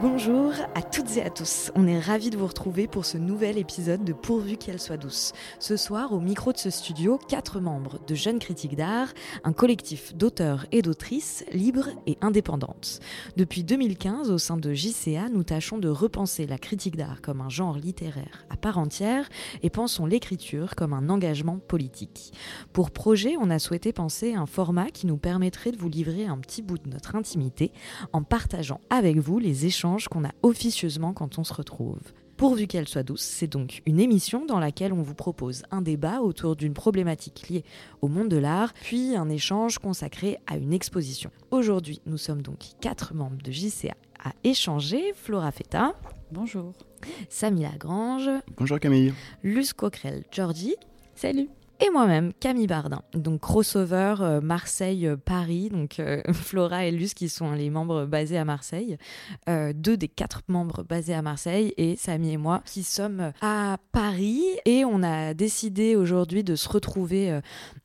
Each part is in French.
Bonjour à toutes et à tous. On est ravis de vous retrouver pour ce nouvel épisode de Pourvu qu'elle soit douce. Ce soir, au micro de ce studio, quatre membres de Jeunes Critiques d'Art, un collectif d'auteurs et d'autrices libres et indépendantes. Depuis 2015, au sein de JCA, nous tâchons de repenser la critique d'art comme un genre littéraire à part entière et pensons l'écriture comme un engagement politique. Pour projet, on a souhaité penser un format qui nous permettrait de vous livrer un petit bout de notre intimité en partageant avec vous les échanges qu'on a officieusement quand on se retrouve. Pourvu qu'elle soit douce, c'est donc une émission dans laquelle on vous propose un débat autour d'une problématique liée au monde de l'art, puis un échange consacré à une exposition. Aujourd'hui, nous sommes donc quatre membres de JCA à échanger. Flora Feta. Bonjour. Samy Lagrange. Bonjour Camille. Luce Coquerel. Georgie. Salut et moi-même, Camille Bardin. Donc crossover euh, Marseille-Paris, donc euh, Flora et Luce qui sont les membres basés à Marseille, euh, deux des quatre membres basés à Marseille et Samy et moi qui sommes à Paris et on a décidé aujourd'hui de se retrouver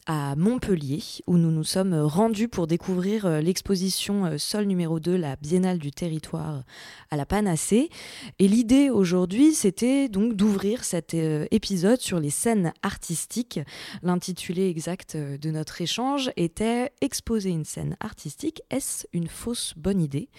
à Montpellier où nous nous sommes rendus pour découvrir l'exposition Sol numéro 2, la Biennale du territoire à la Panacée. Et l'idée aujourd'hui, c'était donc d'ouvrir cet épisode sur les scènes artistiques L'intitulé exact euh, de notre échange était Exposer une scène artistique, est-ce une fausse bonne idée?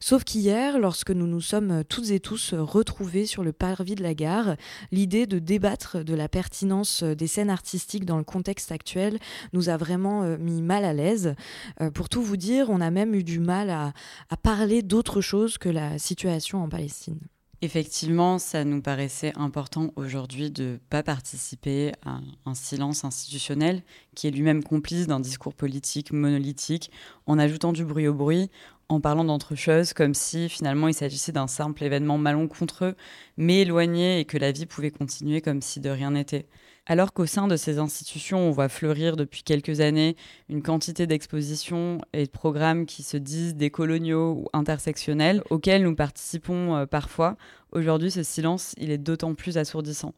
Sauf qu'hier, lorsque nous nous sommes toutes et tous retrouvés sur le parvis de la gare, l'idée de débattre de la pertinence des scènes artistiques dans le contexte actuel nous a vraiment euh, mis mal à l'aise. Euh, pour tout vous dire, on a même eu du mal à, à parler d'autre chose que la situation en Palestine. Effectivement, ça nous paraissait important aujourd'hui de ne pas participer à un silence institutionnel qui est lui-même complice d'un discours politique monolithique en ajoutant du bruit au bruit, en parlant d'entre choses comme si finalement il s'agissait d'un simple événement malencontreux mais éloigné et que la vie pouvait continuer comme si de rien n'était. Alors qu'au sein de ces institutions, on voit fleurir depuis quelques années une quantité d'expositions et de programmes qui se disent décoloniaux ou intersectionnels, auxquels nous participons euh, parfois, aujourd'hui ce silence, il est d'autant plus assourdissant.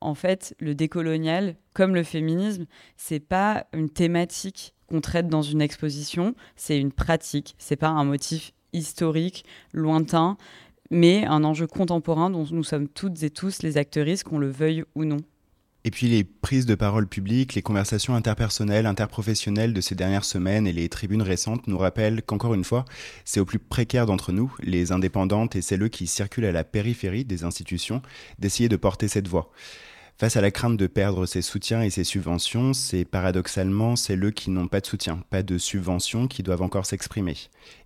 En fait, le décolonial, comme le féminisme, c'est pas une thématique qu'on traite dans une exposition, c'est une pratique, c'est pas un motif historique, lointain, mais un enjeu contemporain dont nous sommes toutes et tous les actrices, qu'on le veuille ou non. Et puis les prises de parole publiques, les conversations interpersonnelles, interprofessionnelles de ces dernières semaines et les tribunes récentes nous rappellent qu'encore une fois, c'est aux plus précaires d'entre nous, les indépendantes et celles qui circulent à la périphérie des institutions, d'essayer de porter cette voix. Face à la crainte de perdre ses soutiens et ses subventions, c'est paradoxalement celles qui n'ont pas de soutien, pas de subventions qui doivent encore s'exprimer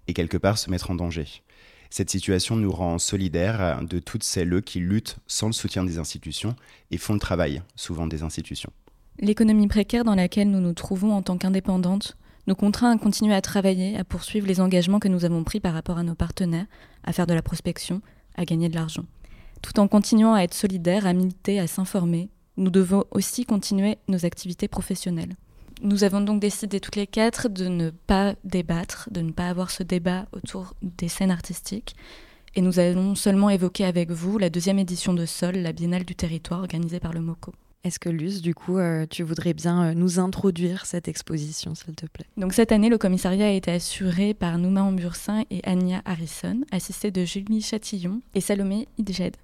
et quelque part se mettre en danger. Cette situation nous rend solidaires de toutes celles qui luttent sans le soutien des institutions et font le travail, souvent des institutions. L'économie précaire dans laquelle nous nous trouvons en tant qu'indépendantes nous contraint à continuer à travailler, à poursuivre les engagements que nous avons pris par rapport à nos partenaires, à faire de la prospection, à gagner de l'argent. Tout en continuant à être solidaires, à militer, à s'informer, nous devons aussi continuer nos activités professionnelles. Nous avons donc décidé toutes les quatre de ne pas débattre, de ne pas avoir ce débat autour des scènes artistiques. Et nous allons seulement évoquer avec vous la deuxième édition de Sol, la Biennale du territoire organisée par le MOCO. Est-ce que Luce, du coup, euh, tu voudrais bien euh, nous introduire cette exposition, s'il te plaît? Donc cette année, le commissariat a été assuré par Nouma Ambursin et Anya Harrison, assistée de Julie Chatillon et Salomé Idjed.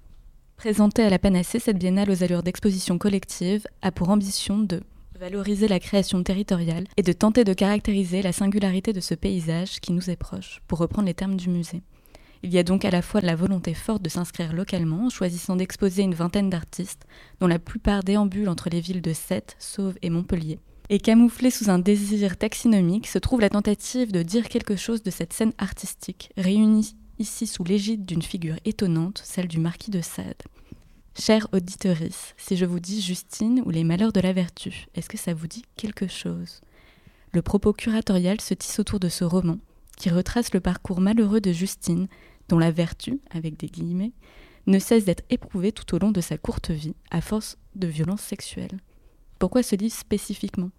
Présentée à la Panacée, cette biennale aux allures d'exposition collective a pour ambition de valoriser la création territoriale et de tenter de caractériser la singularité de ce paysage qui nous est proche, pour reprendre les termes du musée. Il y a donc à la fois la volonté forte de s'inscrire localement, en choisissant d'exposer une vingtaine d'artistes, dont la plupart déambulent entre les villes de Sète, Sauve et Montpellier. Et camouflée sous un désir taxinomique se trouve la tentative de dire quelque chose de cette scène artistique, réunie ici sous l'égide d'une figure étonnante, celle du marquis de Sade. Chère auditorice, si je vous dis Justine ou les malheurs de la vertu, est-ce que ça vous dit quelque chose? Le propos curatorial se tisse autour de ce roman, qui retrace le parcours malheureux de Justine, dont la vertu, avec des guillemets, ne cesse d'être éprouvée tout au long de sa courte vie, à force de violences sexuelles. Pourquoi ce livre spécifiquement?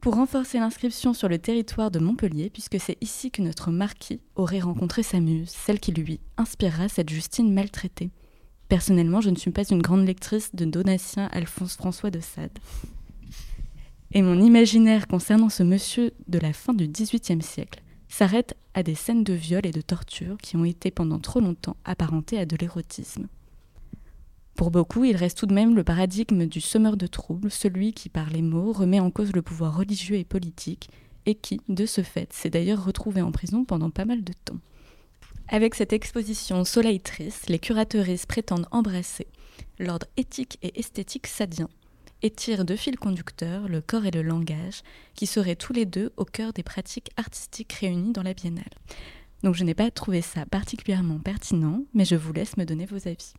Pour renforcer l'inscription sur le territoire de Montpellier, puisque c'est ici que notre marquis aurait rencontré sa muse, celle qui lui inspirera cette Justine maltraitée. Personnellement, je ne suis pas une grande lectrice de Donatien Alphonse François de Sade. Et mon imaginaire concernant ce monsieur de la fin du XVIIIe siècle s'arrête à des scènes de viol et de torture qui ont été pendant trop longtemps apparentées à de l'érotisme. Pour beaucoup, il reste tout de même le paradigme du semeur de troubles, celui qui, par les mots, remet en cause le pouvoir religieux et politique, et qui, de ce fait, s'est d'ailleurs retrouvé en prison pendant pas mal de temps. Avec cette exposition Soleil triste, les curateuristes prétendent embrasser l'ordre éthique et esthétique sadien, et tirent de fil conducteur le corps et le langage, qui seraient tous les deux au cœur des pratiques artistiques réunies dans la biennale. Donc je n'ai pas trouvé ça particulièrement pertinent, mais je vous laisse me donner vos avis.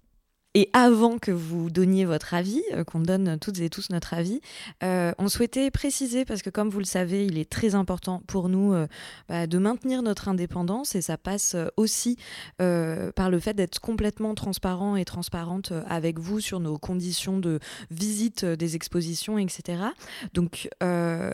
Et avant que vous donniez votre avis, euh, qu'on donne toutes et tous notre avis, euh, on souhaitait préciser, parce que comme vous le savez, il est très important pour nous euh, bah, de maintenir notre indépendance et ça passe aussi par le fait d'être complètement transparent et transparente avec vous sur nos conditions de visite des expositions, etc. Donc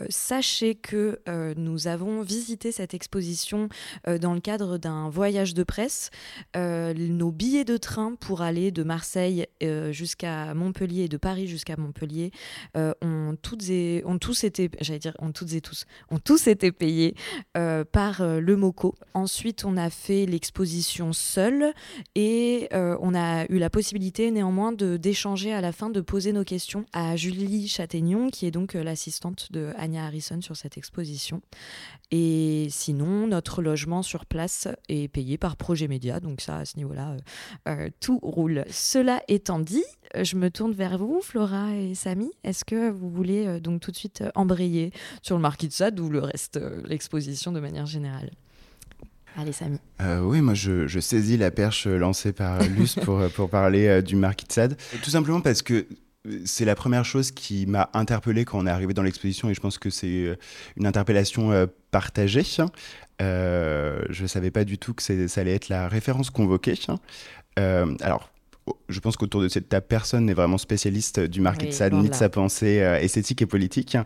sachez que nous avons visité cette exposition dans le cadre d'un voyage de presse. nos billets de train pour aller de Marseille euh, jusqu'à Montpellier et de Paris jusqu'à Montpellier euh, ont, toutes ont tous été, j'allais dire, ont toutes et tous, ont tous été payés euh, par le MOCO. Ensuite, on a fait l'exposition seule et on a eu la possibilité néanmoins d'échanger à la fin, de poser nos questions à Julie Châtaignon, qui est donc l'assistante de Anya Harrison sur cette exposition. Et sinon, notre logement sur place est payé par Projet Média, donc ça, à ce niveau-là, tout roule. Cela étant dit, euh, je me tourne vers vous, Flora et Samy. Est-ce que vous voulez euh, donc tout de suite euh, embrayer sur le Marquis de Sade ou le reste, l'exposition de manière générale? Allez, Samy. oui, moi, je, saisis la perche lancée par Luce pour, pour parler du Marquis de Sade. Tout simplement parce que c'est la première chose qui m'a interpellé quand on est arrivé dans l'exposition et je pense que c'est une interpellation partagée. je ne savais pas du tout que ça allait être la référence convoquée. alors, je pense qu'autour de cette table, personne n'est vraiment spécialiste du market oui, ni de sa pensée euh, esthétique et politique.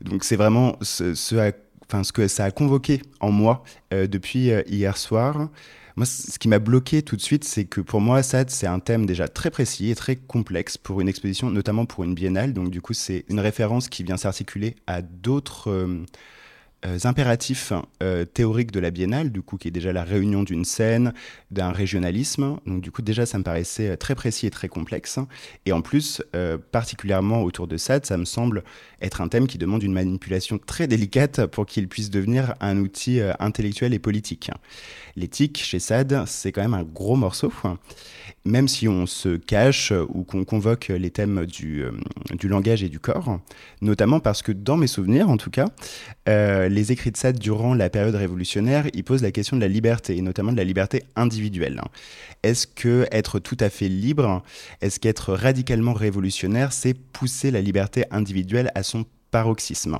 Donc c'est vraiment ce, ce, enfin, ce, que ça a convoqué en moi euh, depuis euh, hier soir. Moi, ce qui m'a bloqué tout de suite, c'est que pour moi, Assad, c'est un thème déjà très précis et très complexe pour une exposition, notamment pour une biennale. Donc du coup, c'est une référence qui vient s'articuler à d'autres impératifs euh, théoriques de la biennale, du coup, qui est déjà la réunion d'une scène, d'un régionalisme. Donc, du coup, déjà, ça me paraissait euh, très précis et très complexe. Et en plus, particulièrement autour de ça, ça me semble être un thème qui demande une manipulation très délicate pour qu'il puisse devenir un outil intellectuel et politique. L'éthique chez Sade, c'est quand même un gros morceau même si on se cache ou qu'on convoque les thèmes du, euh, du, langage et du corps, notamment parce que dans mes souvenirs, en tout cas, euh, les écrits de Sade durant la période révolutionnaire, ils posent la question de la liberté, et notamment de la liberté individuelle. Est-ce que être tout à fait libre, est-ce qu'être radicalement révolutionnaire, c'est pousser la liberté individuelle à son paroxysme?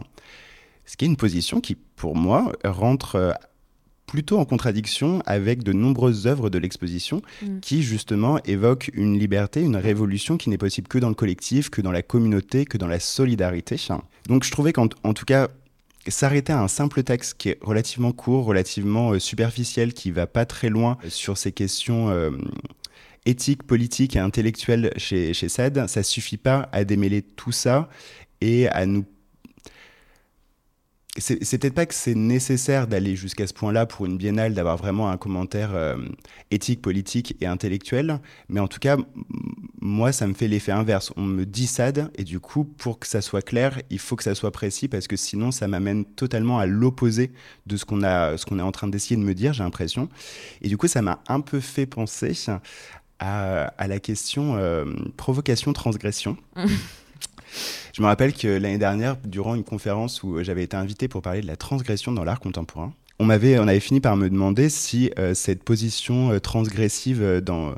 Ce qui est une position qui, pour moi, rentre euh, plutôt en contradiction avec de nombreuses œuvres de l'exposition mm. qui justement évoquent une liberté, une révolution qui n'est possible que dans le collectif, que dans la communauté, que dans la solidarité. Donc je trouvais qu'en tout cas, s'arrêter à un simple texte qui est relativement court, relativement euh, superficiel, qui va pas très loin sur ces questions euh, éthiques, politiques et intellectuelles chez, chez Sade, ça suffit pas à démêler tout ça et à nous c'est peut-être pas que c'est nécessaire d'aller jusqu'à ce point-là pour une biennale, d'avoir vraiment un commentaire euh, éthique, politique et intellectuel, mais en tout cas, moi, ça me fait l'effet inverse. On me dit SAD, et du coup, pour que ça soit clair, il faut que ça soit précis, parce que sinon, ça m'amène totalement à l'opposé de ce qu'on est en train d'essayer de me dire, j'ai l'impression. Et du coup, ça m'a un peu fait penser à, à la question euh, provocation-transgression. Je me rappelle que l'année dernière, durant une conférence où j'avais été invité pour parler de la transgression dans l'art contemporain, on, m'avait, on avait fini par me demander si euh, cette position euh, transgressive euh, dans,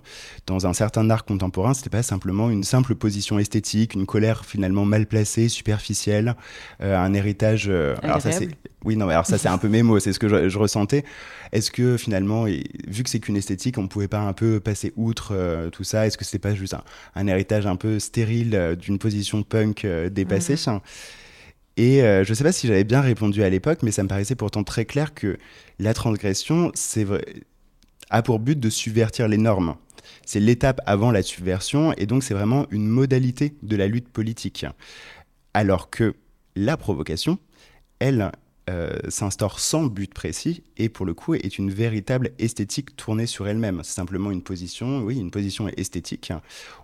dans un certain art contemporain, c'était pas simplement une simple position esthétique, une colère finalement mal placée, superficielle, un héritage. alors ça c'est, oui non, alors ça c'est un peu mes mots, c'est ce que je, ressentais. Est-ce que finalement, vu que c'est qu'une esthétique, on pouvait pas un peu passer outre tout ça? Est-ce que c'était pas juste un, héritage un peu stérile d'une position punk dépassée? Mmh. Et euh, je ne sais pas si j'avais bien répondu à l'époque, mais ça me paraissait pourtant très clair que la transgression a pour but de subvertir les normes. C'est l'étape avant la subversion, et donc c'est vraiment une modalité de la lutte politique. Alors que la provocation, elle, euh, s'instaure sans but précis et pour le coup est une véritable esthétique tournée sur elle-même. C'est simplement une position, oui, une position esthétique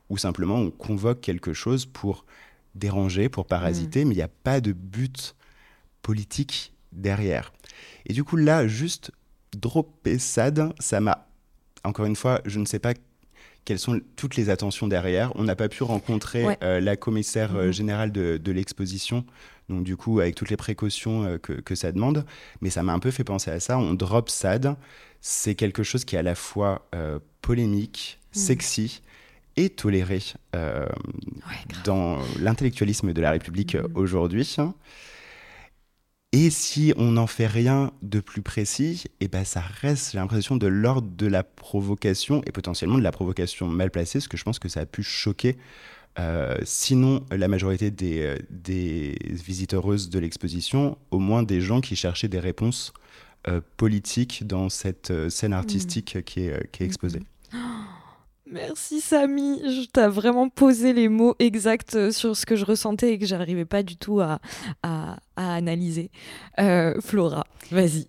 où simplement on convoque quelque chose pour déranger, pour parasiter, mm. mais il n'y a pas de but politique derrière. Et du coup là, juste dropper SAD, ça m'a, encore une fois, je ne sais pas quelles sont toutes les attentions derrière. On n'a pas pu rencontrer euh, la commissaire euh, mm-hmm. générale de, de l'exposition donc du coup, avec toutes les précautions euh, que, ça demande, mais ça m'a un peu fait penser à ça. On drop SAD, c'est quelque chose qui est à la fois polémique, hmm. sexy et toléré euh, dans l'intellectualisme de la République hmm. aujourd'hui. Et si on n'en fait rien de plus précis, et eh ben ça reste, j'ai l'impression, de l'ordre de la provocation et potentiellement de la provocation mal placée, parce que je pense que ça a pu choquer euh, sinon, la majorité des, euh, des visiteuses de l'exposition, au moins des gens qui cherchaient des réponses euh, politiques dans cette scène artistique mmh. qui, est, qui est exposée. Mmh. Merci Samy, je t'ai vraiment posé les mots exacts euh, sur ce que je ressentais et que j'arrivais pas du tout à, à, analyser. Euh, Flora, vas-y.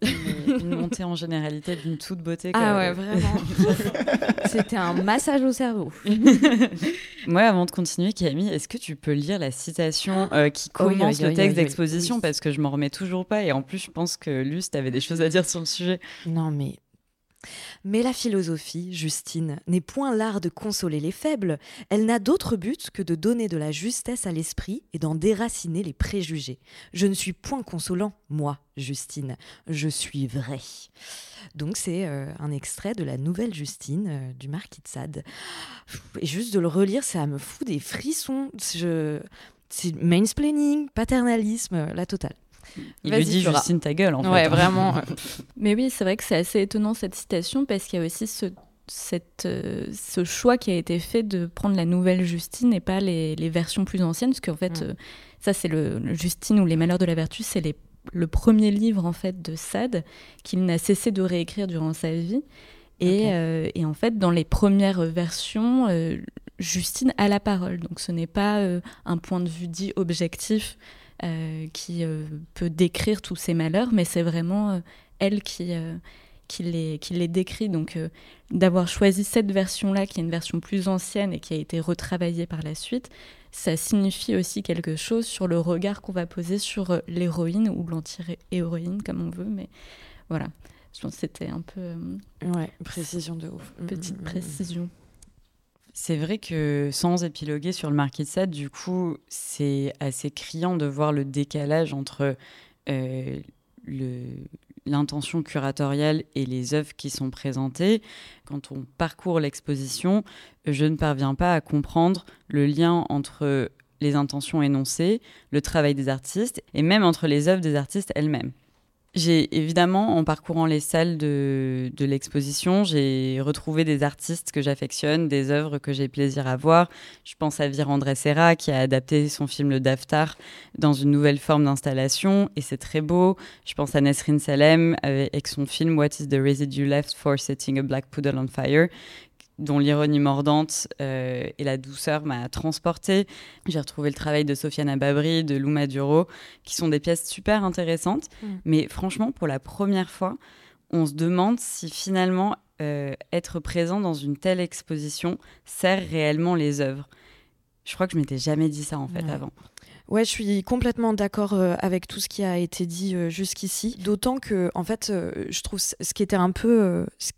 Une, montée en généralité d'une toute beauté. Ah ouais, vraiment. C'était un massage au cerveau. Moi, avant de continuer, Camille, est-ce que tu peux lire la citation euh, qui commence le texte d'exposition? Parce que je m'en remets toujours pas et en plus, je pense que Luce, avait des choses à dire sur le sujet. Non, mais mais la philosophie, Justine, n'est point l'art de consoler les faibles, elle n'a d'autre but que de donner de la justesse à l'esprit et d'en déraciner les préjugés. Je ne suis point consolant, moi, Justine, je suis vrai. Donc c'est euh, un extrait de la nouvelle Justine euh, du Marquis de Sade. Et juste de le relire, ça me fout des frissons. Je... C'est mansplaining, paternalisme, la totale. Il lui dit Justine ta gueule en fait. Ouais, vraiment. Mais oui, c'est vrai que c'est assez étonnant cette citation parce qu'il y a aussi ce, cette, euh, ce choix qui a été fait de prendre la nouvelle Justine et pas les, les versions plus anciennes, parce qu'en fait, mm. euh, ça c'est le, Justine ou les malheurs de la vertu, c'est le premier livre en fait de Sade qu'il n'a cessé de réécrire durant sa vie. Et, euh, et, en fait, dans les premières versions, Justine a la parole. Donc ce n'est pas un point de vue dit objectif qui euh, peut décrire tous ces malheurs, mais c'est vraiment euh, elle qui, qui, les, qui les décrit. Donc d'avoir choisi cette version-là, qui est une version plus ancienne et qui a été retravaillée par la suite, ça signifie aussi quelque chose sur le regard qu'on va poser sur l'héroïne ou l'anti-héroïne, comme on veut. Mais voilà, je pense que c'était un peu... ouais, précision de ouf. Petite mm, mm, mm. précision. C'est vrai que sans épiloguer sur le de Sade, du coup, c'est assez criant de voir le décalage entre euh, l'intention curatoriale et les œuvres qui sont présentées. Quand on parcourt l'exposition, je ne parviens pas à comprendre le lien entre les intentions énoncées, le travail des artistes et même entre les œuvres des artistes elles-mêmes. J'ai évidemment, en parcourant les salles de, de l'exposition, j'ai retrouvé des artistes que j'affectionne, des œuvres que j'ai plaisir à voir. Je pense à Vir André Serra qui a adapté son film Le Daftar dans une nouvelle forme d'installation et c'est très beau. Je pense à Nesrin Salem avec son film What is the residue left for setting a black poodle on fire dont l'ironie mordante euh, et la douceur m'a transportée. J'ai retrouvé le travail de Sofiane Babri, de Lou Maduro, qui sont des pièces super intéressantes. Mm. Mais franchement, pour la première fois, on se demande si finalement euh, être présent dans une telle exposition sert réellement les œuvres. Je crois que je m'étais jamais dit ça en fait avant. Ouais, je suis complètement d'accord euh, avec tout ce qui a été dit jusqu'ici. D'autant que, en fait, je trouve ce qui était un peu, ce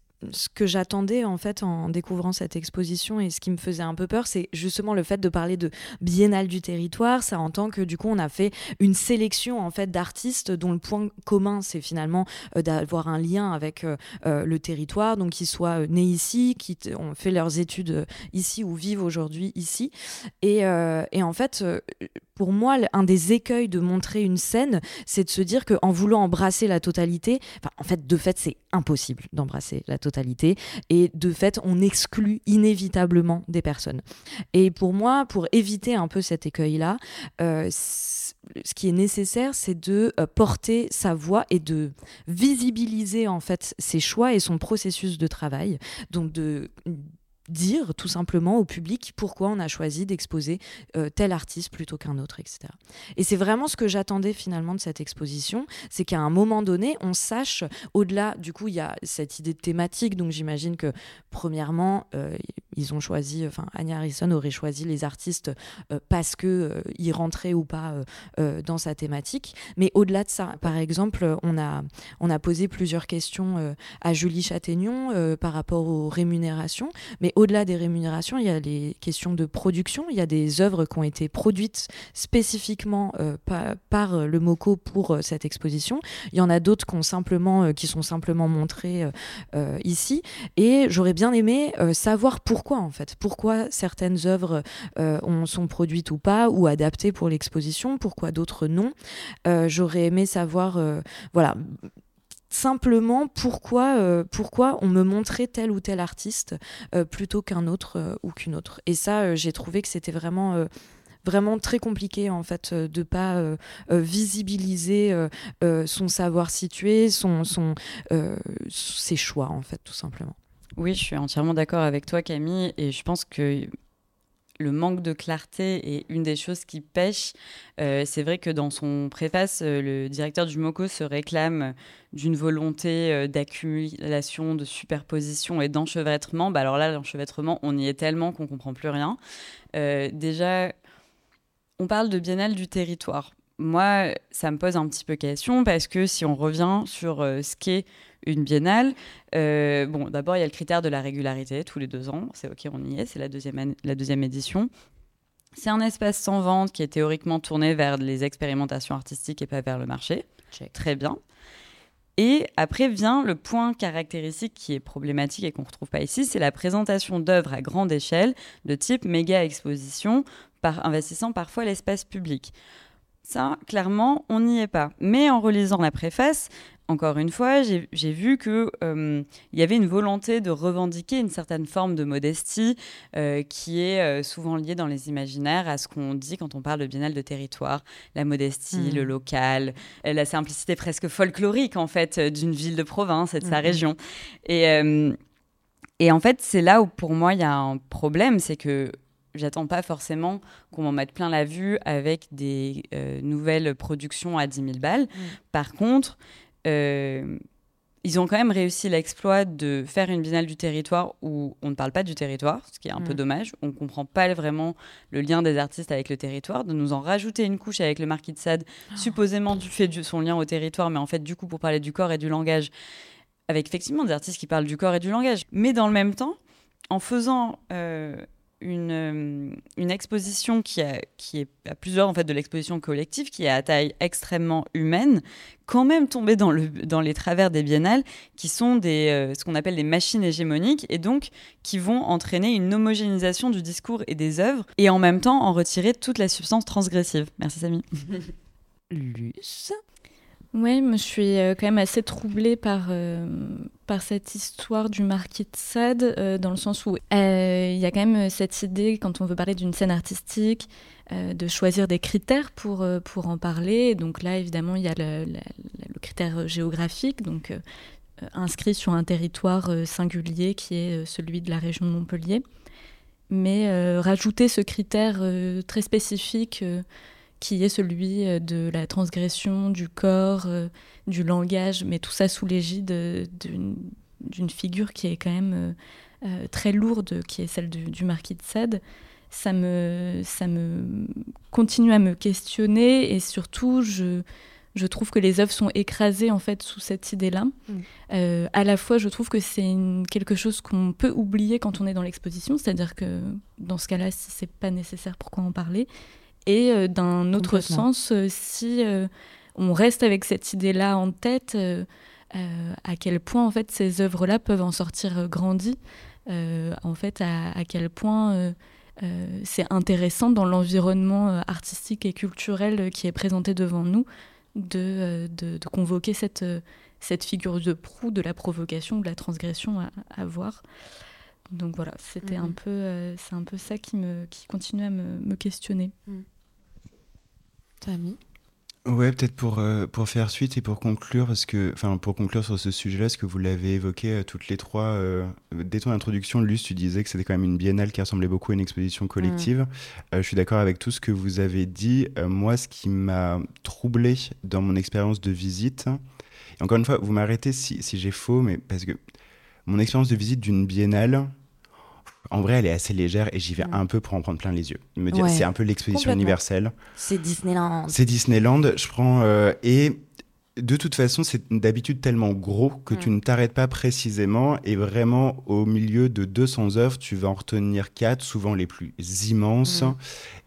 que j'attendais en fait en découvrant cette exposition et ce qui me faisait un peu peur, c'est justement le fait de parler de biennale du territoire. Ça entend que du coup on a fait une sélection en fait d'artistes dont le point commun c'est finalement euh, d'avoir un lien avec euh, euh, le territoire, donc qu'ils soient nés ici, qui ont fait leurs études ici ou vivent aujourd'hui ici. Et, et, en fait, pour moi, un des écueils de montrer une scène, c'est de se dire qu'en voulant embrasser la totalité, en fait, de fait, c'est impossible d'embrasser la totalité. Et de fait, on exclut inévitablement des personnes. Et pour moi, pour éviter un peu cet écueil-là, euh, ce qui est nécessaire, c'est de euh, porter sa voix et de visibiliser en fait ses choix et son processus de travail. Donc de dire tout simplement au public pourquoi on a choisi d'exposer euh, tel artiste plutôt qu'un autre, etc. Et c'est vraiment ce que j'attendais finalement de cette exposition, c'est qu'à un moment donné, on sache, au-delà, du coup, il y a cette idée de thématique, donc j'imagine que premièrement, euh, ils ont choisi, enfin, Anya Harrison aurait choisi les artistes euh, parce que ils rentraient ou pas dans sa thématique, mais au-delà de ça, par exemple, on a, on a posé plusieurs questions à Julie Châtaignon par rapport aux rémunérations, mais au-delà des rémunérations, il y a les questions de production. Il y a des œuvres qui ont été produites spécifiquement euh, par, euh, le MOCO pour euh, cette exposition. Il y en a d'autres qui, sont simplement montrées ici. Et j'aurais bien aimé savoir pourquoi, en fait. Pourquoi certaines œuvres sont produites ou pas, ou adaptées pour l'exposition, pourquoi d'autres non. j'aurais aimé savoir, voilà simplement pourquoi, euh, pourquoi on me montrait tel ou tel artiste euh, plutôt qu'un autre euh, ou qu'une autre. Et ça, j'ai trouvé que c'était vraiment vraiment très compliqué en fait de pas visibiliser son savoir situé, son, son ses choix en fait tout simplement. Oui, je suis entièrement d'accord avec toi Camille et je pense que le manque de clarté est une des choses qui pêche. Euh, c'est vrai que dans son préface, euh, le directeur du MOCO se réclame d'une volonté euh, d'accumulation, de superposition et d'enchevêtrement. Bah alors là, l'enchevêtrement, on y est tellement qu'on comprend plus rien. déjà, on parle de biennale du territoire. Moi, ça me pose un petit peu question parce que si on revient sur ce qu'est une biennale. Euh, bon, d'abord, il y a le critère de la régularité, tous les deux ans. C'est OK, on y est, c'est la deuxième, la deuxième édition. C'est un espace sans vente qui est théoriquement tourné vers les expérimentations artistiques et pas vers le marché. Très bien. Et après vient le point caractéristique qui est problématique et qu'on ne retrouve pas ici, c'est la présentation d'œuvres à grande échelle de type méga exposition, par, investissant parfois l'espace public. Ça, clairement, on n'y est pas. Mais en relisant la préface, encore une fois, j'ai vu qu'il euh, y avait une volonté de revendiquer une certaine forme de modestie euh, qui est euh, souvent liée dans les imaginaires à ce qu'on dit quand on parle de biennale de territoire, la modestie, le hmm. local, la simplicité presque folklorique en fait d'une ville de province et de sa hmm. région. Et, et en fait, c'est là où pour moi il y a un problème, c'est que j'attends pas forcément qu'on m'en mette plein la vue avec des nouvelles productions à 10 000 balles. Hmm. Par contre, euh, ils ont quand même réussi l'exploit de faire une biennale du territoire où on ne parle pas du territoire, ce qui est un peu mm. dommage. On ne comprend pas vraiment le lien des artistes avec le territoire, de nous en rajouter une couche avec le marquis de Sade, oh. supposément du fait de son lien au territoire, mais en fait, du coup, pour parler du corps et du langage, avec effectivement des artistes qui parlent du corps et du langage. Mais dans le même temps, en faisant euh, une, euh, une exposition qui, a, qui est à plusieurs en fait de l'exposition collective, qui est à taille extrêmement humaine, quand même tomber dans, le, dans les travers des biennales, qui sont des, euh, ce qu'on appelle des machines hégémoniques, et donc qui vont entraîner une homogénéisation du discours et des œuvres, et en même temps en retirer toute la substance transgressive. Merci Samy. Luce oui, je suis euh, quand même assez troublée par, euh, par cette histoire du marquis de Sade, euh, dans le sens où il y a quand même cette idée, quand on veut parler d'une scène artistique, de choisir des critères pour, pour en parler. Donc là, évidemment, il y a le, le, critère géographique, donc inscrit sur un territoire singulier qui est celui de la région de Montpellier. Mais rajouter ce critère très spécifique qui est celui euh, de la transgression du corps, euh, du langage, mais tout ça sous l'égide euh, d'une figure qui est quand même très lourde, qui est celle du, marquis de Sade. Ça me, ça me continue à me questionner et surtout, je, je trouve que les œuvres sont écrasées en fait sous cette idée-là. Mm. à la fois, je trouve que c'est quelque chose qu'on peut oublier quand on est dans l'exposition, c'est-à-dire que dans ce cas-là, si c'est pas nécessaire, pourquoi en parler? Et euh, d'un autre sens, euh, si euh, on reste avec cette idée-là en tête, à quel point en fait ces œuvres-là peuvent en sortir grandies, en fait à, quel point c'est intéressant dans l'environnement artistique et culturel qui est présenté devant nous de, de, convoquer cette, cette figure de proue de la provocation, de la transgression à, voir. Donc voilà, c'était un mhm. peu, c'est un peu ça qui me, qui continue à me, questionner. Mhm. Tammy Ouais, peut-être pour, euh, pour faire suite et pour conclure, parce que, enfin, pour conclure sur ce sujet-là, ce que vous l'avez évoqué euh, toutes les trois, euh, dès ton introduction, Luce, tu disais que c'était quand même une biennale qui ressemblait beaucoup à une exposition collective. je suis d'accord avec tout ce que vous avez dit. moi, ce qui m'a troublé dans mon expérience de visite, et encore une fois, vous m'arrêtez si, si j'ai faux, mais parce que mon expérience de visite d'une biennale, en vrai, elle est assez légère et j'y vais mm. un peu pour en prendre plein les yeux. Me dire, c'est un peu l'exposition universelle. C'est Disneyland. C'est Disneyland. Je prends euh, et de toute façon, c'est d'habitude tellement gros que tu mm. ne t'arrêtes pas précisément et vraiment au milieu de 200 œuvres, tu vas en retenir quatre, souvent les plus immenses. Mm.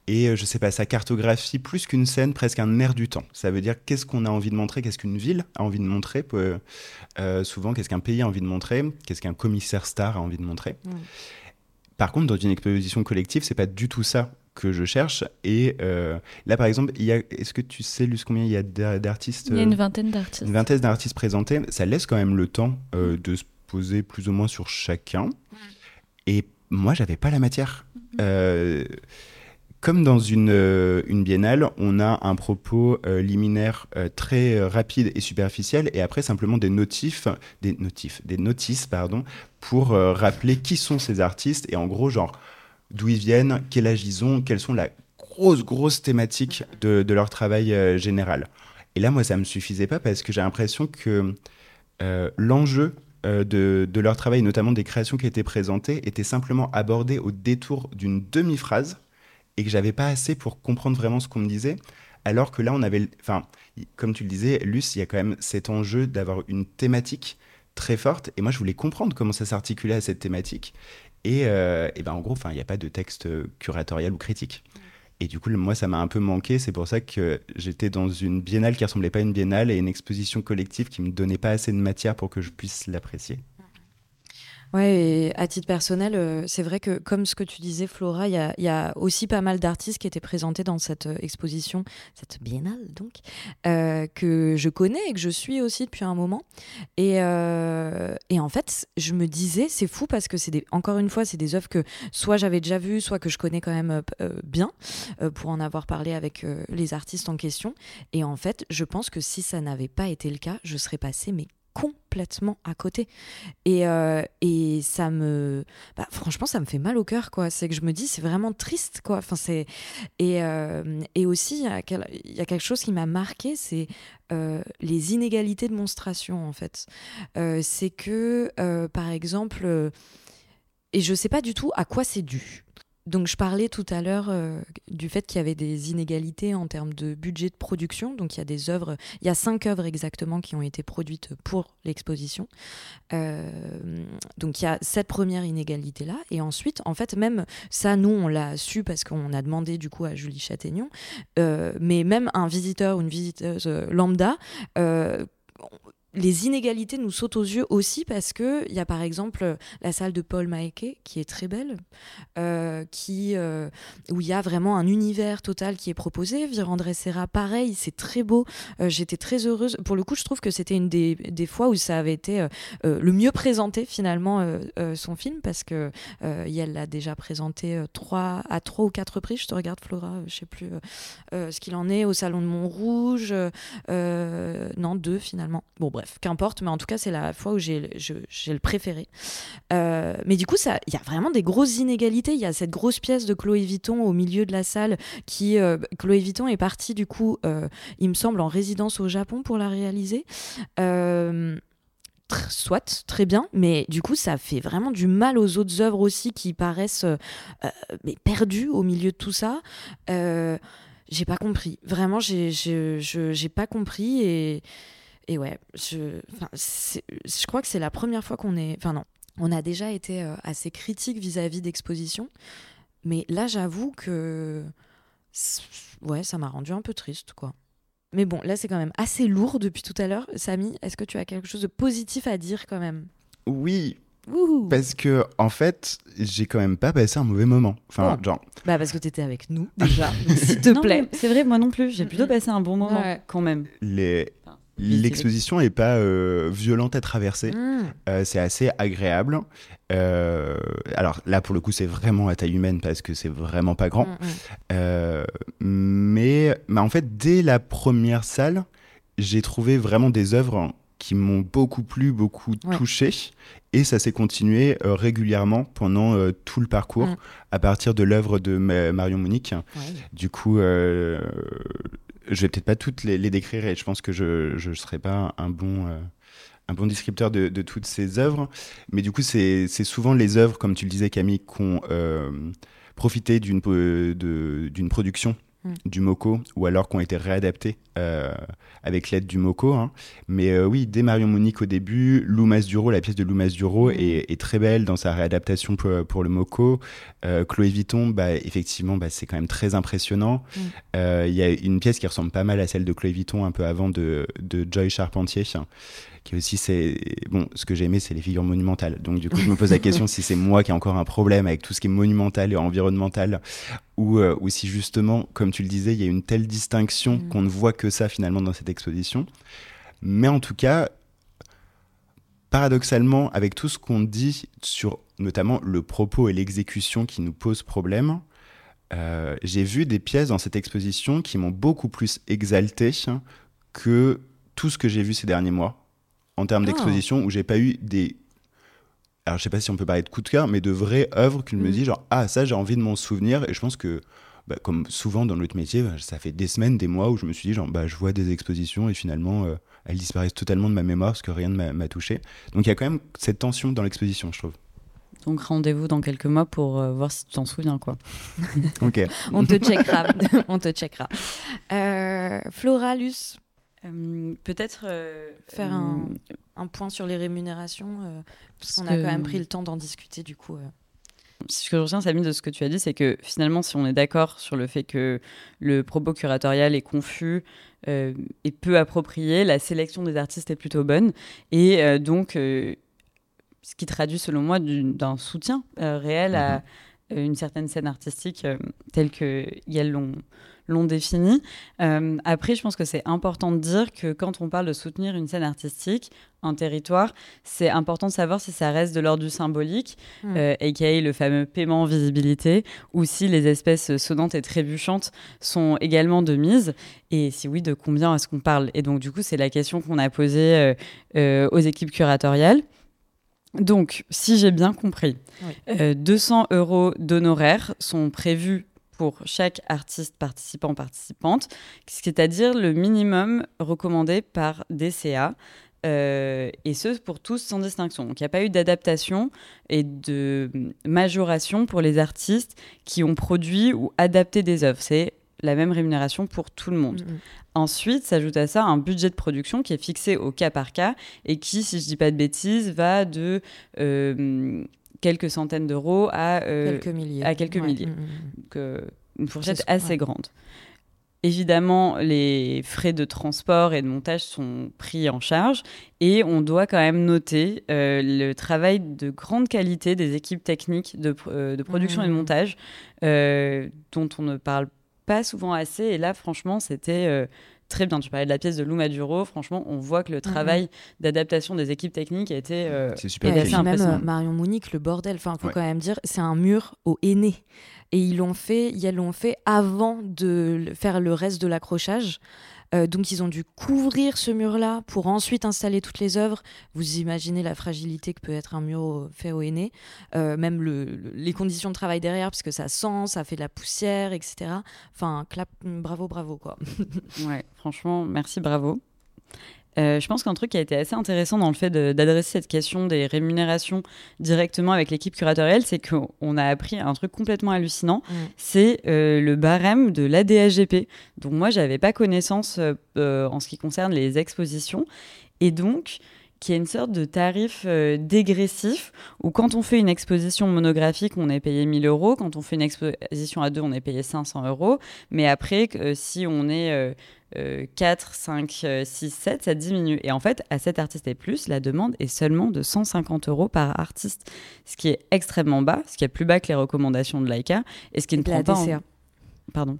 Et euh, je sais pas, ça cartographie plus qu'une scène, presque un air du temps. Ça veut dire qu'est-ce qu'on a envie de montrer, qu'est-ce qu'une ville a envie de montrer, euh, souvent qu'est-ce qu'un pays a envie de montrer, qu'est-ce qu'un commissaire star a envie de montrer. Par contre, dans une exposition collective, c'est pas du tout ça que je cherche. Et euh, là, par exemple, est-ce que tu sais, Luce, combien il y a d'artistes Il y a une vingtaine d'artistes. Une vingtaine d'artistes présentés. Ça laisse quand même le temps euh, de se poser plus ou moins sur chacun. Et moi, j'avais pas la matière. Mm. Euh, comme dans une, euh, une, biennale, on a un propos euh, liminaire euh, très rapide et superficiel, et après simplement des notifs, des notifs, des notices, pardon, pour rappeler qui sont ces artistes et en gros genre d'où ils viennent, quel âge ils ont, quelles sont la grosse grosse thématique de, leur travail général. Et là, moi, ça me suffisait pas parce que j'ai l'impression que l'enjeu de, leur travail, notamment des créations qui étaient présentées, était simplement abordé au détour d'une demi-phrase et que j'avais pas assez pour comprendre vraiment ce qu'on me disait. Alors que là, on avait, enfin, comme tu le disais, Luce, il y a quand même cet enjeu d'avoir une thématique très forte. Et moi, je voulais comprendre comment ça s'articulait à cette thématique. Et, euh, et ben, en gros, il n'y a pas de texte curatorial ou critique. Et du coup, moi, ça m'a un peu manqué. C'est pour ça que j'étais dans une biennale qui ressemblait pas à une biennale et une exposition collective qui me donnait pas assez de matière pour que je puisse l'apprécier. Ouais, et à titre personnel, euh, c'est vrai que comme ce que tu disais, Flora, il y a, aussi pas mal d'artistes qui étaient présentés dans cette euh, exposition, cette biennale donc, euh, que je connais et que je suis aussi depuis un moment. Et, en fait, je me disais, c'est fou parce que c'est encore une fois, c'est des œuvres que soit j'avais déjà vues, soit que je connais quand même bien pour en avoir parlé avec les artistes en question. Et en fait, je pense que si ça n'avait pas été le cas, je serais passée mais complètement à côté. Et, euh, ça me. Bah, franchement, ça me fait mal au cœur, quoi. C'est que je me dis, c'est vraiment triste, quoi. Enfin, euh, et aussi, il y, a quelque chose qui m'a marqué, c'est euh, les inégalités de monstration, en fait. c'est que, par exemple, et je sais pas du tout à quoi c'est dû. Donc je parlais tout à l'heure euh, du fait qu'il y avait des inégalités en termes de budget de production. Donc il y a des œuvres, il y a cinq œuvres exactement qui ont été produites pour l'exposition. Euh, donc il y a cette première inégalité là, et ensuite en fait même ça nous on l'a su parce qu'on a demandé du coup à Julie Châtaignon, euh, mais même un visiteur ou une visiteuse lambda les inégalités nous sautent aux yeux aussi parce que il y a par exemple la salle de Paul Maeke qui est très belle, euh, qui euh, où il y a vraiment un univers total qui est proposé. Virandre Serra, pareil, c'est très beau. Euh, j'étais très heureuse. Pour le coup, je trouve que c'était une des, des, fois où ça avait été le mieux présenté finalement son film parce que elle l'a déjà présenté trois à trois ou quatre reprises. Je te regarde Flora, je sais plus ce qu'il en est au salon de Montrouge. non, deux finalement. Bon qu'importe, mais en tout cas, c'est la fois où j'ai le préféré. Euh, mais du coup, il y a vraiment des grosses inégalités. Il y a cette grosse pièce de Chloé Vuitton au milieu de la salle qui. Euh, Chloé Vuitton est partie, du coup, euh, il me semble, en résidence au Japon pour la réaliser. Soit, très bien, mais du coup, ça fait vraiment du mal aux autres œuvres aussi qui paraissent perdues au milieu de tout ça. j'ai pas compris. Vraiment, j'ai pas compris et et ouais, je, je crois que c'est la première fois qu'on est. Enfin, non, on a déjà été euh, assez critique vis-à-vis d'exposition. Mais là, j'avoue que. Ouais, ça m'a rendu un peu triste, quoi. Mais bon, là, c'est quand même assez lourd depuis tout à l'heure. Samy, est-ce que tu as quelque chose de positif à dire quand même? Oui, Parce que, en fait, j'ai quand même pas passé un mauvais moment. Enfin, oh. genre. Bah, parce que t'étais avec nous, déjà. S'il te plaît. C'est vrai, moi non plus. J'ai plutôt passé un bon moment, quand même. Les L'exposition n'est pas euh, violente à traverser. Mmh. Euh, c'est assez agréable. Euh, alors là, pour le coup, c'est vraiment à taille humaine parce que c'est vraiment pas grand. Mm, mm. Euh, mais, mais en fait, dès la première salle, j'ai trouvé vraiment des œuvres qui m'ont beaucoup plu, beaucoup Ouais. touché. Et ça s'est continué euh, régulièrement pendant euh, tout le parcours, à partir de l'œuvre de Ma- Marion Monique. Ouais. Du coup, euh, je vais peut-être pas toutes les, les décrire et je pense que je ne serai pas un bon, euh, un bon descripteur de, de toutes ces œuvres. Mais du coup, c'est souvent les œuvres, comme tu le disais Camille, qui ont euh, profité d'une d'une production Mm. du MoCo ou alors qui ont été réadaptées euh, avec l'aide du MoCo. hein. Mais euh, oui, dès Marion Monique au début, Lou Masduro, la pièce de Lou Masduro Mm. est, est très belle dans sa réadaptation pour, pour le MoCo. Euh, Chloé Vuitton, bah, effectivement, bah, c'est quand même très impressionnant. Mm. Il y a une pièce qui ressemble pas mal à celle de Chloé Vuitton un peu avant de, de Joy Charpentier, hein, qui aussi, c'est bon. Ce que j'ai aimé, c'est les figures monumentales. Donc du coup, je me pose la question si c'est moi qui ai encore un problème avec tout ce qui est monumental et environnemental, ou, euh, ou si justement, comme tu le disais, il y a une telle distinction Mm. qu'on ne voit que ça finalement dans cette exposition. Mais en tout cas, paradoxalement, avec tout ce qu'on dit sur notamment le propos et l'exécution qui nous posent problème, euh, j'ai vu des pièces dans cette exposition qui m'ont beaucoup plus exalté que tout ce que j'ai vu ces derniers mois en termes Ah. d'exposition où j'ai pas eu des alors je sais pas si on peut parler de coup de cœur mais de vraies œuvres que je me Mhm. dis genre ah ça j'ai envie de m'en souvenir et je pense que bah, comme souvent dans notre métier bah, ça fait des semaines des mois où je me suis dit genre bah je vois des expositions et finalement euh, elles disparaissent totalement de ma mémoire parce que rien ne m'a- touché donc il y a quand même cette tension dans l'exposition je trouve Donc rendez-vous dans quelques mois pour euh, voir si tu t'en souviens quoi. ok On te checkera. On te checkera. Euh, Flora, Luce, Euh, Peut-être euh, Faire euh, un- un point sur les rémunérations, euh, parce qu'on a quand que- même pris le temps d'en discuter du coup. euh. Ce que je retiens, Samy, de ce que tu as dit, c'est que finalement, si on est d'accord sur le fait que le propos curatorial est confus euh, et peu approprié, la sélection des artistes est plutôt bonne. Et euh, donc, euh, ce qui traduit, selon moi, du- d'un soutien euh, réel à euh, une certaine scène artistique euh, telle qu'elles l'ont l'ont définie. Euh, après, je pense que c'est important de dire que quand on parle de soutenir une scène artistique, un territoire, c'est important de savoir si ça reste de l'ordre du symbolique, Mm. euh, aka le fameux paiement en visibilité, ou si les espèces sonnantes et trébuchantes sont également de mise, et si oui, de combien est-ce qu'on parle Et donc, du coup, c'est la question qu'on a posée euh, euh, aux équipes curatoriales. Donc, si j'ai bien compris, Oui. euh, 200 euros d'honoraires sont prévus pour chaque artiste participant participante, c'est-à-dire le minimum recommandé par DCA. euh, et ce pour tous sans distinction. Donc il n'y a pas eu d'adaptation et de majoration pour les artistes qui ont produit ou adapté des œuvres. C'est la même rémunération pour tout le monde. Mm, mm. Ensuite, s'ajoute à ça un budget de production qui est fixé au cas par cas et qui, si je dis pas de bêtises, va de euh, quelques centaines d'euros à, euh, quelques milliers. à quelques Ouais, milliers. mm, mm. donc, euh, une fourchette assez ouais. grande. Évidemment, les frais de transport et de montage sont pris en charge et on doit quand même noter euh, le travail de grande qualité des équipes techniques de, pr- euh, de production et de montage euh, dont on ne parle pas souvent assez. Et là, franchement, c'était très bien. Tu parlais de la pièce de Lou Maduro. Franchement, on voit que le travail d'adaptation des équipes techniques a été euh, c'est Et super assez quali. même impressionnant. euh, Marion Mounique, le bordel, enfin, faut Ouais. quand même dire, c'est un mur au aîné. Et ils l'ont fait, ils l'ont fait avant de faire le reste de l'accrochage. Euh, donc ils ont dû couvrir ce mur-là pour ensuite installer toutes les œuvres. Vous imaginez la fragilité que peut être un mur fait au aîné. Euh, même le- le- les conditions de travail derrière, parce que ça sent, ça fait de la poussière, etc. Enfin, clap, bravo, bravo, quoi. Ouais, franchement, merci, bravo. Euh, je pense qu'un truc qui a été assez intéressant dans le fait d'adresser cette question des rémunérations directement avec l'équipe curatorielle, c'est qu'on a appris un truc complètement hallucinant, Mm. c'est euh, le barème de l'ADHGP. Donc moi, j'avais pas connaissance euh, en ce qui concerne les expositions, et donc qui est une sorte de tarif euh, dégressif où quand on fait une exposition monographique, on est payé 1000 euros, quand on fait une exposition à deux, on est payé 500 euros, mais après, euh, si on est euh, euh, 4, 5, euh, 6, 7, ça diminue. Et en fait, à cet artiste et plus, la demande est seulement de 150 euros par artiste, ce qui est extrêmement bas, ce qui est plus bas que les recommandations de Laika, et ce qui ne La prend pas en-. Pardon,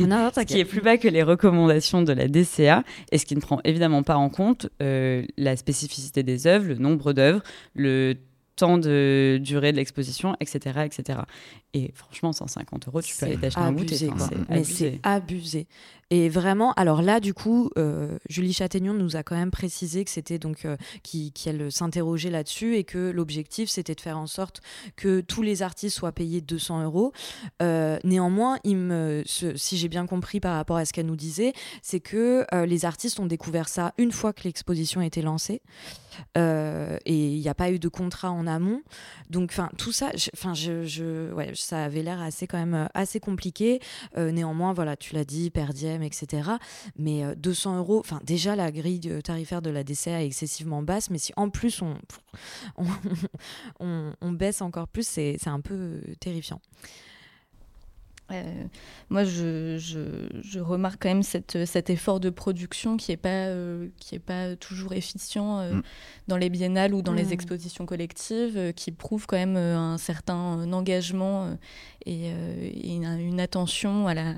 non, ce qui est plus bas que les recommandations de la DCA et ce qui ne prend évidemment pas en compte euh, la spécificité des œuvres, le nombre d'œuvres, le temps de durée de l'exposition, etc., etc. Et franchement, 150 euros, tu peux aller t'acheter un goûter. C'est abusé. Et vraiment, alors là, du coup, euh, Julie Châtaignon nous a quand même précisé que c'était donc euh, qu'elle s'interrogeait là-dessus et que l'objectif c'était de faire en sorte que tous les artistes soient payés 200 euros. Euh, néanmoins, si j'ai bien compris par rapport à ce qu'elle nous disait, c'est que les artistes ont découvert ça une fois que l'exposition a été lancée. et il n'y a pas eu de contrat en amont. Donc, enfin, tout ça, enfin, ça avait l'air assez quand même assez compliqué. néanmoins, voilà, tu l'as dit, per etc. Mais 200 euh, euros, enfin déjà la grille tarifaire de la DCA est excessivement basse, mais si en plus on, on, baisse encore plus, c'est un peu terrifiant. Euh, moi, je, je, remarque quand même cette, cet effort de production qui n'est pas, euh, qui est pas toujours efficient mm. dans les biennales ou dans les expositions collectives, qui prouve quand même un certain engagement et, et une, une, attention à la,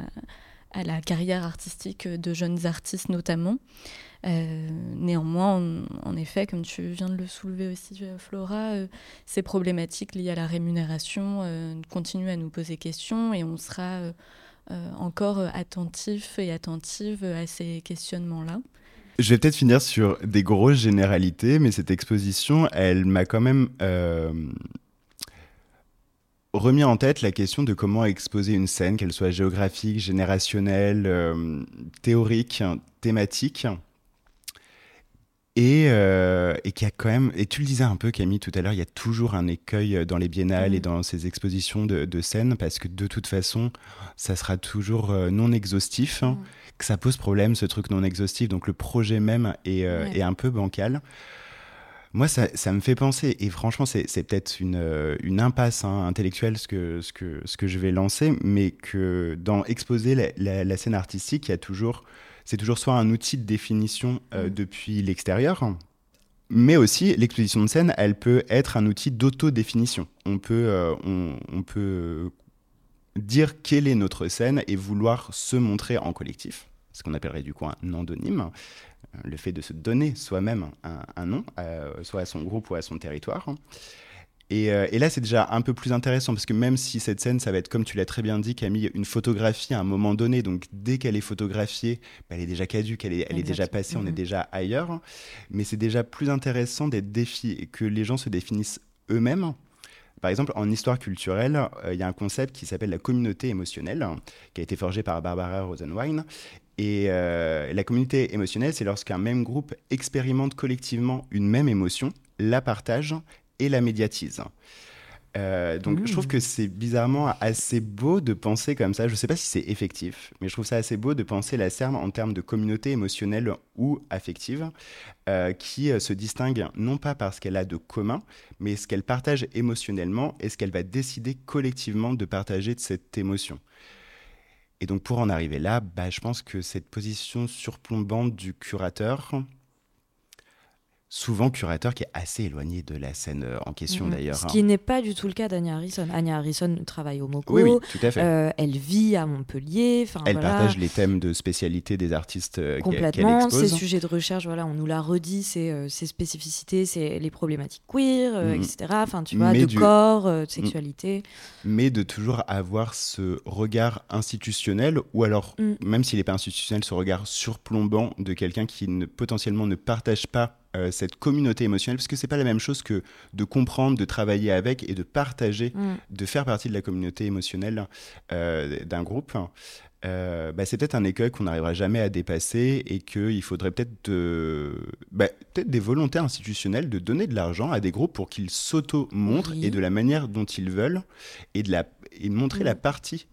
à la carrière artistique de jeunes artistes notamment. Euh, néanmoins, en effet, comme tu viens de le soulever aussi, euh, Flora, euh, ces problématiques liées à la rémunération continuent à nous poser question et on sera encore attentif et attentive à ces questionnements-là. Je vais peut-être finir sur des grosses généralités, mais cette exposition, elle m'a quand même remis en tête la question de comment exposer une scène, qu'elle soit géographique, générationnelle, euh, théorique, thématique. Et, euh, et qui a quand même, et tu le disais un peu Camille tout à l'heure, il y a toujours un écueil dans les biennales et mmh. dans ces expositions de, de scènes parce que de toute façon, ça sera toujours euh, non exhaustif, mmh. que ça pose problème ce truc non exhaustif, donc le projet même est, est un peu bancal. Moi, ça, ça, me fait penser, et franchement, c'est peut-être une, euh, une, impasse hein, intellectuelle ce que, ce, que, ce que je vais lancer, mais que dans exposer la, la, scène artistique, il y a toujours, c'est toujours soit un outil de définition euh, mm. depuis l'extérieur, mais aussi l'exposition de scène, elle peut être un outil d'autodéfinition. On peut, euh, on, on, peut dire quelle est notre scène et vouloir se montrer en collectif, ce qu'on appellerait du coup un endonyme le fait de se donner soi-même un, nom, euh, soit à son groupe ou à son territoire. Euh, et, là, c'est déjà un peu plus intéressant parce que même si cette scène, ça va être, comme tu l'as très bien dit, Camille, une photographie à un moment donné, donc dès qu'elle est photographiée, bah, elle est déjà caduque, elle est, elle est déjà passée, on est mhm. déjà ailleurs. Mais c'est déjà plus intéressant d'être défi que les gens se définissent eux-mêmes. Par exemple, en histoire culturelle, euh, il y a un concept qui s'appelle la communauté émotionnelle, qui a été forgé par Barbara Rosenwein, et euh, la communauté émotionnelle, c'est lorsqu'un même groupe expérimente collectivement une même émotion, la partage et la médiatise. Euh, donc je trouve mmh. que c'est bizarrement assez beau de penser comme ça. Je ne sais pas si c'est effectif, mais je trouve ça assez beau de penser la CERM en termes de communauté émotionnelle ou affective, euh, qui se distingue non pas parce qu'elle a de commun, mais ce qu'elle partage émotionnellement et ce qu'elle va décider collectivement de partager de cette émotion. Et donc pour en arriver là, bah, je pense que cette position surplombante du curateur, souvent curateur qui est assez éloigné de la scène euh, en question d'ailleurs. Ce qui hein. n'est pas du tout le cas d'Anya Harrison. Anya Harrison travaille au MoCo, oui, oui, tout à fait. Euh, elle vit à Montpellier. Elle partage les thèmes de spécialité des artistes euh, Complètement, ses sujets de recherche, voilà, on nous l'a redit, ses, spécificités, c'est les problématiques queer, mm. etc. Enfin, tu vois, de corps, de mm. sexualité. Mais de toujours avoir ce regard institutionnel, ou alors, même s'il n'est pas institutionnel, ce regard surplombant de quelqu'un qui ne, potentiellement ne partage pas euh, cette communauté émotionnelle, parce que c'est pas la même chose que de comprendre, de travailler avec et de partager, mm. de faire partie de la communauté émotionnelle euh, d'un groupe. Euh, bah, c'est peut-être un écueil qu'on n'arrivera jamais à dépasser et qu'il faudrait peut-être bah, peut des volontés institutionnelles de donner de l'argent à des groupes pour qu'ils s'auto-montrent et de la manière dont ils veulent et de, la, et montrer la mm. partie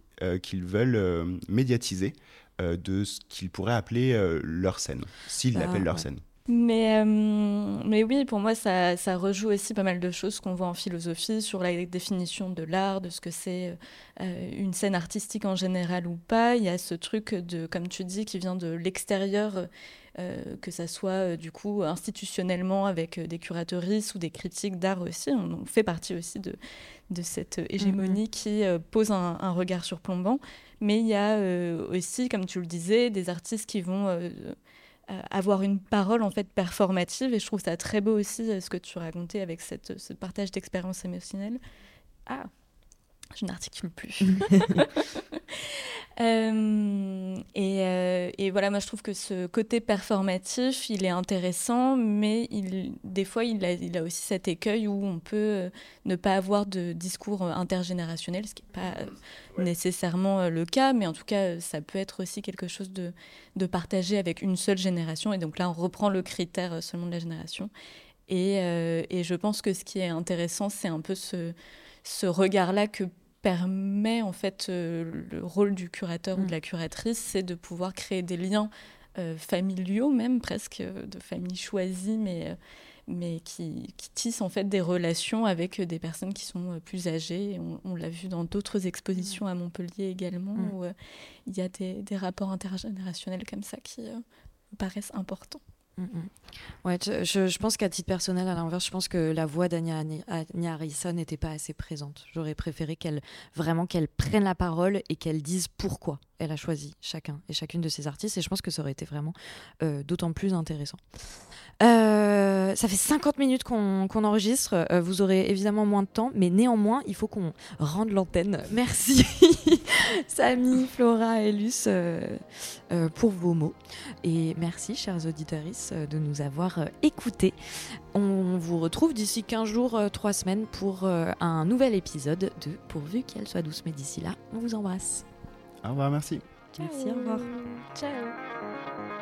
qu'ils veulent médiatiser de ce qu'ils pourraient appeler leur scène, s'ils bah, l'appellent leur scène. Mais, mais oui, pour moi, ça, ça, rejoue aussi pas mal de choses qu'on voit en philosophie sur la définition de l'art, de ce que c'est une scène artistique en général ou pas. Il y a ce truc de, comme tu dis, qui vient de l'extérieur euh, que ça soit euh, du coup institutionnellement avec euh, des curateuristes ou des critiques d'art aussi. On, fait partie aussi de, de cette hégémonie mm-hmm. qui pose un, regard surplombant. Mais il y a aussi, comme tu le disais, des artistes qui vont avoir une parole en fait performative et je trouve ça très beau aussi ce que tu racontais avec cette, ce partage d'expériences émotionnelles. Ah, je n'articule plus. Euh, et, euh, et, voilà, moi je trouve que ce côté performatif, il est intéressant, mais il, des fois il a, il a aussi cet écueil où on peut euh, ne pas avoir de discours intergénérationnel, ce qui n'est pas nécessairement le cas, mais en tout cas ça peut être aussi quelque chose de, de partagé avec une seule génération. Et donc là on reprend le critère seulement de la génération. Et, et je pense que ce qui est intéressant, c'est un peu ce, ce regard-là que permet en fait euh, le rôle du curateur ou de mm. la curatrice, c'est de pouvoir créer des liens euh, familiaux même presque, euh, de familles choisies, mais, mais qui, qui, tissent en fait des relations avec des personnes qui sont plus âgées. On, l'a vu dans d'autres expositions mm. à Montpellier également, mm. où il y a des, des, rapports intergénérationnels comme ça qui paraissent importants. Mm, mm. Ouais, je, pense qu'à titre personnel, à l'inverse, je pense que la voix d'Anya Harrison n'était pas assez présente. J'aurais préféré qu'elle vraiment qu'elle prenne la parole et qu'elle dise pourquoi elle a choisi chacun et chacune de ces artistes. Et je pense que ça aurait été vraiment euh, d'autant plus intéressant. Euh, ça fait 50 minutes qu'on enregistre. Euh, vous aurez évidemment moins de temps, mais néanmoins, il faut qu'on rende l'antenne. Merci, Samy, Flora et Luce, pour vos mots. Et merci, chers auditeurs, de nous avoir écoutés. On vous retrouve d'ici 15 jours, 3 semaines pour un nouvel épisode de Pourvu qu'elle soit douce. Mais d'ici là, on vous embrasse. Au revoir, merci. Merci, au revoir. Ciao.